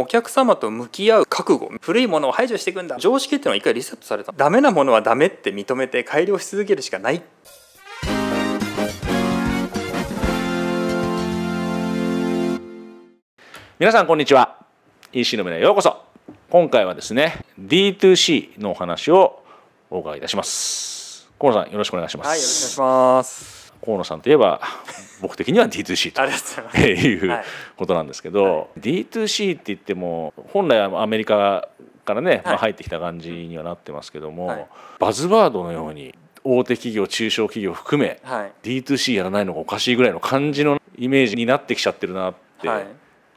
お客様と向き合う覚悟古いものを排除していくんだ。常識っていうのは一回リセットされた。ダメなものはダメって認めて改良し続けるしかない。皆さんこんにちは。EC の目へようこそ。今回はですね D2C のお話をお伺いいたします。河野さんよろしくお願いします。はいよろしくお願いします。河野さんといえば僕的には D2C と。いうはいことなんですけど、D2C って言っても本来はアメリカからね、まあ、入ってきた感じにはなってますけども、はい。バズワードのように大手企業中小企業含めはい。D2C やらないのがおかしいぐらいの感じのイメージになってきちゃってるなってはい。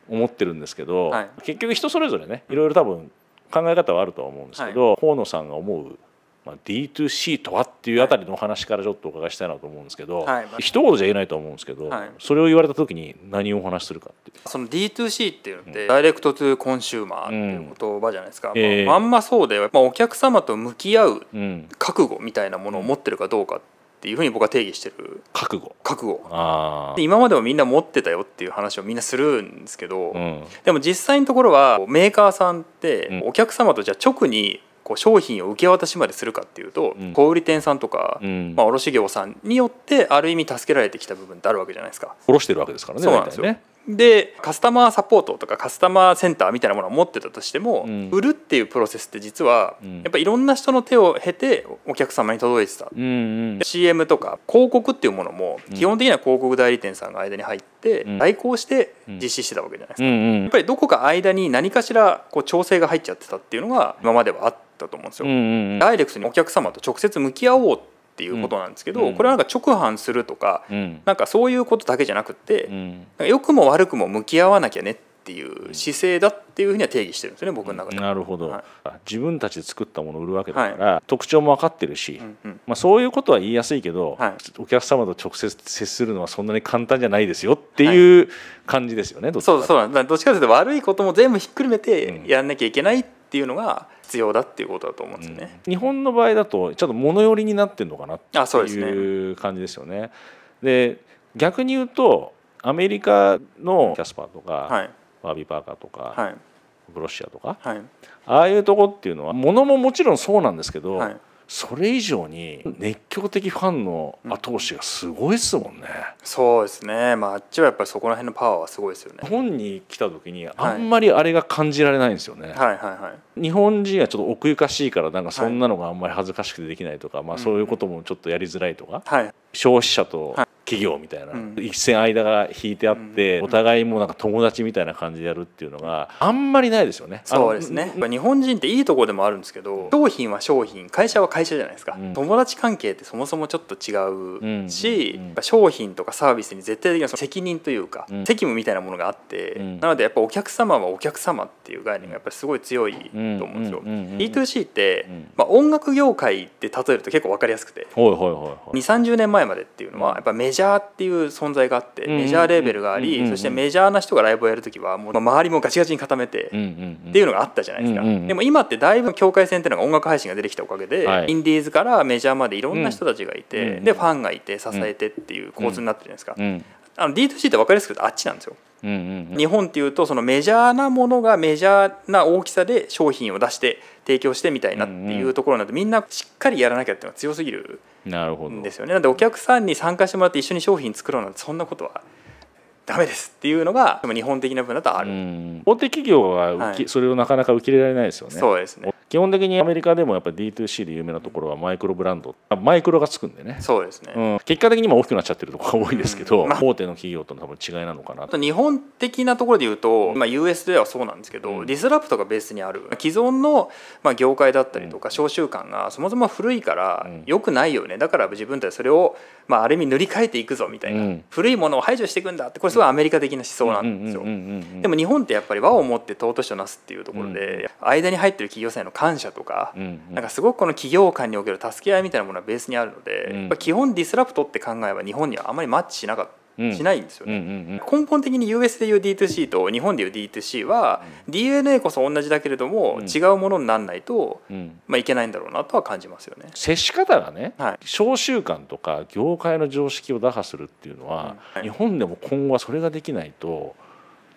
思ってるんですけど、はい。結局人それぞれねいろいろ多分考え方はあるとは思うんですけど、河野さんが思う、まあ、D2C とは？っていうあたりのお話からちょっとお伺いしたいなと思うんですけど、はい。一言じゃ言えないと思うんですけど、はい。それを言われた時に何をお話しするかっていう。その D2C っていうのって、ダイレクトトゥコンシューマーっていう言葉じゃないですか、ええ。まあまんまそうで、まあ、お客様と向き合ううん、覚悟みたいなものを持ってるかどうかっていうふうに僕は定義してる。覚悟。覚悟。あで今までもみんな持ってたよっていう話をみんなするんですけど、あ、うん、でも実際のところはメーカーさんってうん。お客様とじゃあ直にこう商品を受け渡しまでするかっていうと、うん。小売店さんとか、うん。まあ、卸業さんによってある意味助けられてきた部分ってあるわけじゃないですか。下ろしてるわけですからねそうなんですよ。ね。でカスタマーサポートとかカスタマーセンターみたいなものを持ってたとしても、うん。売るっていうプロセスって実は、うん。やっぱいろんな人の手を経てお客様に届いてた。うんうん。で CM とか広告っていうものもうん。基本的には広告代理店さんが間に入ってうん。代行して実施してたわけじゃないですか。やっぱりどこか間に何かしらこう調整が入っちゃってたっていうのが今まではあったと思うんですよ。うんうんダイレクトにお客様と直接向き合おうっていうことなんですけど、うん。これはなんか直販するとかうん。なんかそういうことだけじゃなくって、うん。か良くも悪くも向き合わなきゃねっていう姿勢だっていうふうには定義してるんですよね僕の中で。なるほど、はい。自分たちで作ったものを売るわけだから、特徴も分かってるし、うんうん。まあ、そういうことは言いやすいけど、はい。お客様と直接接するのはそんなに簡単じゃないですよっていう感じですよね、どっちかそうそうなんだどっちかというと悪いことも全部ひっくるめてうん。やんなきゃいけないっていうのが必要だっていうことだと思うんですよね。うん。日本の場合だとちょっと物寄りになってるのかなっていう感じですよね。で逆に言うとアメリカのキャスパーとか、はい。バービーパーカーとか、はい。ブロッシアとかはい。ああいうとこっていうのは物ももちろんそうなんですけど、はいそれ以上に熱狂的ファンの後押しがすごいっすもんね。そうですね、まあ、あっちはやっぱりそこら辺のパワーはすごいですよね。日本に来た時にあんまりあれが感じられないんですよね。はいはいはい。日本人はちょっと奥ゆかしいからなんかそんなのがあんまり恥ずかしくてできないとか、まあ、そういうこともちょっとやりづらいとか、はい。消費者とはい企業みたいな、うん。一線間が引いてあって、うん。お互いもなんか友達みたいな感じでやるっていうのがあんまりないですよね。そうですね。日本人っていいところでもあるんですけど商品は商品会社は会社じゃないですか、うん。友達関係ってそもそもちょっと違うし、商品とかサービスに絶対的な責任というか、うん。責務みたいなものがあって、うん。なのでやっぱお客様はお客様っていう概念がやっぱりすごい強いと思うんですよ。うん。うん。うん。うん。D2C って、うん。まあ、音楽業界で例えると結構分かりやすくて。はいはいはいはい。2 3 0年前までっていうのはやっぱメジャーっていう存在があってうんメジャーレーベルがありそしてメジャーな人がライブをやる時はもう周りもガチガチに固めてっていうのがあったじゃないですか、でも今ってだいぶ境界線っていうのが音楽配信が出てきたおかげで、はい。インディーズからメジャーまでいろんな人たちがいて、でファンがいて支えてっていう構図になってるじゃないですか、うんあの D2C って分かりやすくあっちなんですよ、うんうんうん。日本っていうとそのメジャーなものがメジャーな大きさで商品を出して提供してみたいなっていうところになってみんなしっかりやらなきゃっていうのが強すぎるなるほどんですよね。なんでお客さんに参加してもらって一緒に商品作ろうなんてそんなことはダメですっていうのが日本的な部分だとある、うん。大手企業ははい。それをなかなか受け入れられないですよね。そうですね。基本的にアメリカでもやっぱり D2C で有名なところはマイクロブランド。あマイクロがつくんでね、そうですね、うん、結果的に今大きくなっちゃってるところが多いですけど、うん。まあ。大手の企業との多分違いなのかなあと日本的なところで言うと、まあ、US ではそうなんですけど、うん。ディスラプトがベースにある既存の、まあ、業界だったりとか商習慣がそもそも古いからうん。良くないよね。だから自分たちそれを、まあ、ある意味塗り替えていくぞみたいな、うん。古いものを排除していくんだってこれすごいアメリカ的な思想なんですよ。でも日本ってやっぱり和をもって尊しとなすっていうところで、間に入ってる企業さんへの感謝とか、うなんかすごくこの企業間における助け合いみたいなものがベースにあるので、うん。やっぱ基本ディスラプトって考えは日本にはあまりマッチしなかった、うんしないんですよね。ん根本的に US でいう D2C と日本でいう D2C は、DNA こそ同じだけれども、うん。違うものにならないと、まあ、いけないんだろうなとは感じますよね。接し方がね、はい。商習慣とか業界の常識を打破するっていうのは、日本でも今後はそれができないと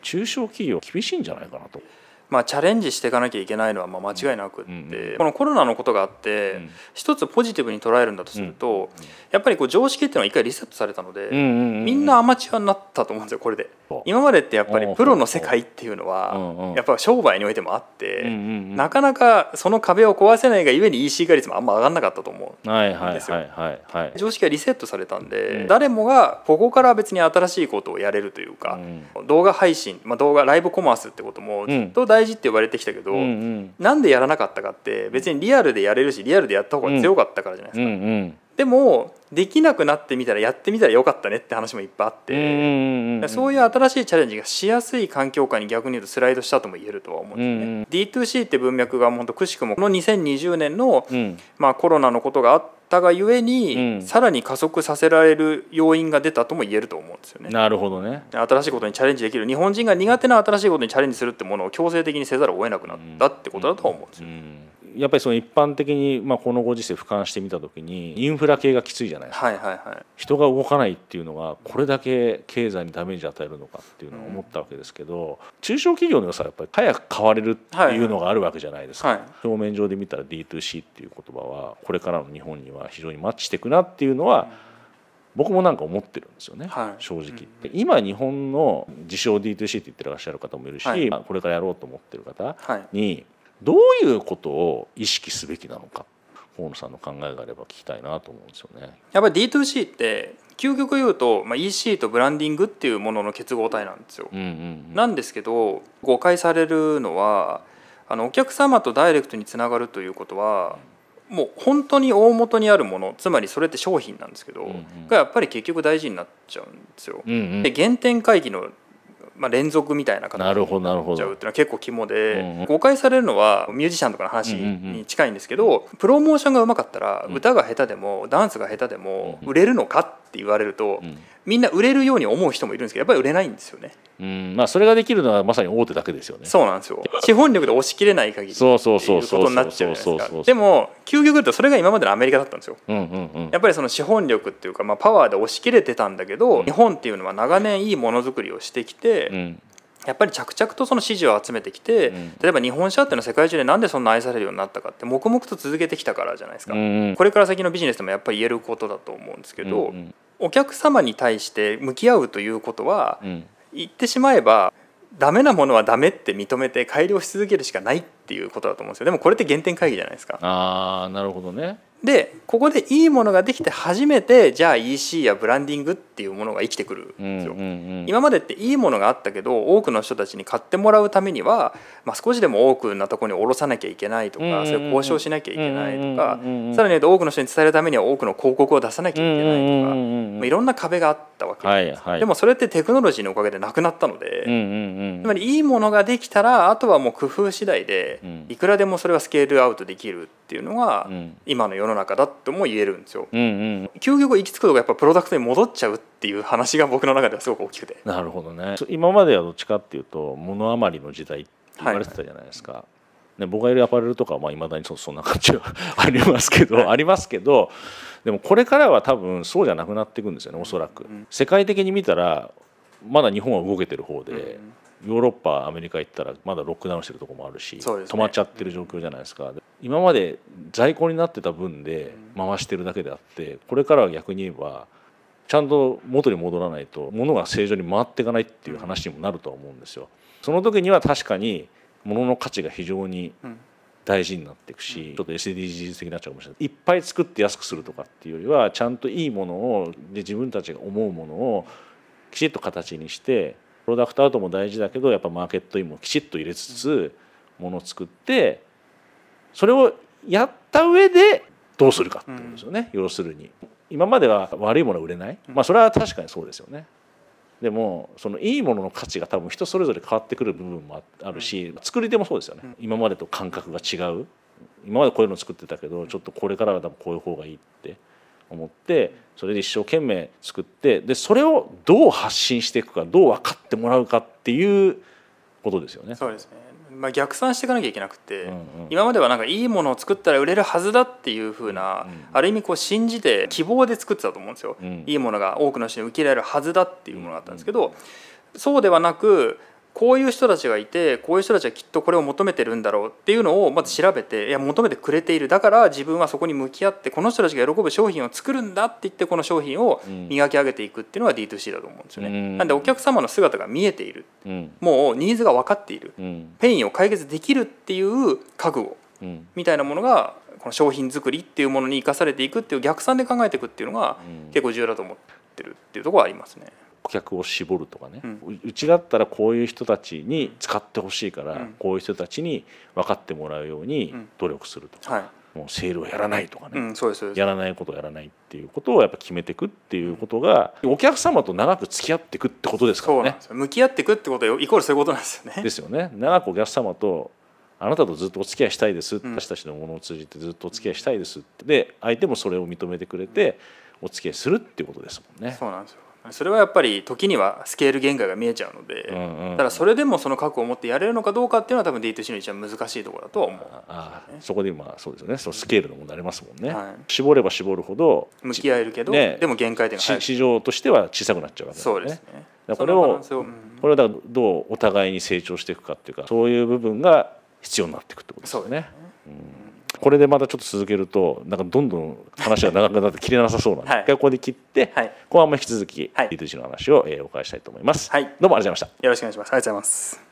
中小企業厳しいんじゃないかなと。まあ、チャレンジしていかなきゃいけないのはまあ間違いなくって、このコロナのことがあって、うん。一つポジティブに捉えるんだとすると、やっぱりこう常識っていうのは一回リセットされたので、みんなアマチュアになったと思うんですよこれで。今までってやっぱりプロの世界っていうのはやっぱ商売においてもあって、なかなかその壁を壊せないがゆえに EC 化率もあんま上がんなかったと思うはいはいですよ常識がリセットされたんで、うん。誰もがここから別に新しいことをやれるというか、動画配信、まあ、動画ライブコマースってこともずっと大事って言われてきたけど、うんうん。なんでやらなかったかって別にリアルでやれるしリアルでやった方が強かったからじゃないですか、うん。うんでもできなくなってみたらやってみたらよかったねって話もいっぱいあって、うんうんうんそういう新しいチャレンジがしやすい環境下に逆に言うとスライドしたとも言えるとは思うんですよね。うんうん。D2C って文脈が本当くしくもこの2020年の、うん。まあ、コロナのことがあったがゆえに、うん。さらに加速させられる要因が出たとも言えると思うんですよね。なるほどね。新しいことにチャレンジできる。日本人が苦手な新しいことにチャレンジするってものを強制的にせざるを得なくなったってことだとは思うんですよ。うんやっぱりその一般的に、まあ、このご時世俯瞰してみた時にインフラ系がきついじゃないですか。はいはいはい。人が動かないっていうのがこれだけ経済にダメージを与えるのかっていうのを思ったわけですけど、中小企業の良さはやっぱり早く変われるっていうのがあるわけじゃないですか、はい。表面上で見たら D2C っていう言葉はこれからの日本には非常にマッチしていくなっていうのは僕もなんか思ってるんですよね、はい。正直。で今日本の自称 D2C って言ってらっしゃる方もいるし、はい。まあこれからやろうと思ってる方はい。にどういうことを意識すべきなのか河野さんの考えがあれば聞きたいなと思うんですよね。やっぱり D2C って究極言うと、まあ、EC とブランディングっていうものの結合体なんですよ。うんうんうんなんですけど誤解されるのはあのお客様とダイレクトにつながるということはもう本当に大元にあるものつまりそれって商品なんですけど、うんうんがやっぱり結局大事になっちゃうんですよ。うんうんで原点回帰の、まあ、連続みたいな形なるほどなるほどっちゃうっていうのは結構肝で、うんうん。誤解されるのはミュージシャンとかの話に近いんですけど、プロモーションがうまかったら、うん歌が下手でもダンスが下手でもうん売れるのかって言われると、うん。みんな売れるように思う人もいるんですけどやっぱり売れないんですよね。うん。まあそれができるのはまさに大手だけですよね。そうなんですよ。資本力で押し切れない限りっていそうそうそううそう。ことになっちゃうじゃないですか。でも究極言うとそれが今までのアメリカだったんですよ。うんうんうん。やっぱりその資本力っていうか、まあ、パワーで押し切れてたんだけど、うん。日本っていうのは長年いいものづくりをしてきて、うん。やっぱり着々とその支持を集めてきて、うん。例えば日本車っていうのは世界中でなんでそんな愛されるようになったかって黙々と続けてきたからじゃないですか、これから先のビジネスでもやっぱり言えることだと思うんですけど、うんお客様に対して向き合うということはうん。言ってしまえばダメなものはダメって認めて改良し続けるしかないっていうことだと思うんですよ。でもこれって原点会議じゃないですか。ああなるほどね。でここでいいものができて初めてじゃあ EC やブランディングっていうものが生きてくるんですよ、うんうんうん。今までっていいものがあったけど多くの人たちに買ってもらうためには、まあ、少しでも多くなところに卸さなきゃいけないとか、うんうんうんそれを交渉しなきゃいけないとか、うんうんうんさらに言うと多くの人に伝えるためには多くの広告を出さなきゃいけないとか、うんうんうんうんまあいろんな壁があったわけはいはい。でもそれってテクノロジーのおかげでなくなったので、うんうんうん。つまりいいものができたらあとはもう工夫次第でうん。いくらでもそれはスケールアウトできるっていうのがうん。今の世の中だとも言えるんですよ。うんうん究極行き着くとこやっぱプロダクトに戻っちゃうっていう話が僕の中ではすごく大きくて。なるほどね。今まではどっちかっていうと物余りの時代って言われてたじゃないですか。ね、僕がいるアパレルとかはまあ未だにそそんな感じはありますけど、ありますけどでもこれからは多分そうじゃなくなっていくんですよねおそらく、ん世界的に見たらまだ日本は動けてる方で、ヨーロッパアメリカ行ったらまだロックダウンしてるところもあるし、ね止まっちゃってる状況じゃないですか今まで在庫になってた分で回してるだけであってこれからは逆に言えばちゃんと元に戻らないと物が正常に回っていかないっていう話にもなるとは思うんですよ。その時には確かに物の価値が非常にうん。大事になっていくし、ちょっと SDGs 的になっちゃうかもしれないいっぱい作って安くするとかっていうよりはちゃんといいものをで自分たちが思うものをきちっと形にしてプロダクトアウトも大事だけどやっぱマーケットインもきちっと入れつつものを作ってそれをやった上でどうするかってことですよね、要するに。今までは悪いものは売れない、まあそれは確かにそうですよね。でもそのいいものの価値が多分人それぞれ変わってくる部分もあるし作り手もそうですよね、今までと感覚が違う。今までこういうの作ってたけどちょっとこれからは多分こういう方がいいって思ってそれで一生懸命作ってでそれをどう発信していくかどう分かってもらうかっていうことですよね。そうですね、まあ、逆算していかなきゃいけなくて、うんうん。今まではなんかいいものを作ったら売れるはずだっていう風な、うんある意味こう信じて希望で作ってたと思うんですよ、うんいいものが多くの人に受け入れられるはずだっていうものがあったんですけど、そうではなくこういう人たちがいてこういう人たちはきっとこれを求めてるんだろうっていうのをまず調べていや求めてくれている。だから自分はそこに向き合ってこの人たちが喜ぶ商品を作るんだって言ってこの商品を磨き上げていくっていうのが D2C だと思うんですよね。うん。なんでお客様の姿が見えている。うん。もうニーズが分かっている。うん。ペインを解決できるっていう覚悟。うん。みたいなものがこの商品作りっていうものに生かされていくっていう逆算で考えていくっていうのがうん。結構重要だと思ってるっていうところはありますね。顧客を絞るとかね、うううちだったらこういう人たちに使ってほしいから、うん。こういう人たちに分かってもらうようにうん。努力するとか、はい、もうセールをやらないとかね、うん、やらないことをやらないっていうことをやっぱ決めていくっていうことがお客様と長く付き合っていくってことですからね。向き合っていくってことはイコールそういうことなんですよね。ですよね。長くお客様とあなたとずっとお付き合いしたいです、うん。私たちのものを通じてずっとお付き合いしたいですで相手もそれを認めてくれてお付き合いするっていうことですもんね。そうなんですよそれはやっぱり時にはスケール限界が見えちゃうので、うんうんただそれでもその覚悟を持ってやれるのかどうかっていうのは多分 D2C の一番難しいところだとは思う。ああそこでまあそうですよね。そのスケールの問題ありますもんね、はい。絞れば絞るほど向き合えるけど、ね。でも限界点が市場としては小さくなっちゃうわけですよね。そうですね。これをこれをだからどうお互いに成長していくかっていうかそういう部分が必要になっていくってことですよね。そうですね。これでまたちょっと続けるとなんかどんどん話が長くなって切れなさそうなんで、はい。一回ここで切って、はい。後半も引き続きはい。D2C の話を、えーお伺いしたいと思います、はい。どうもありがとうございました。よろしくお願いします。ありがとうございます。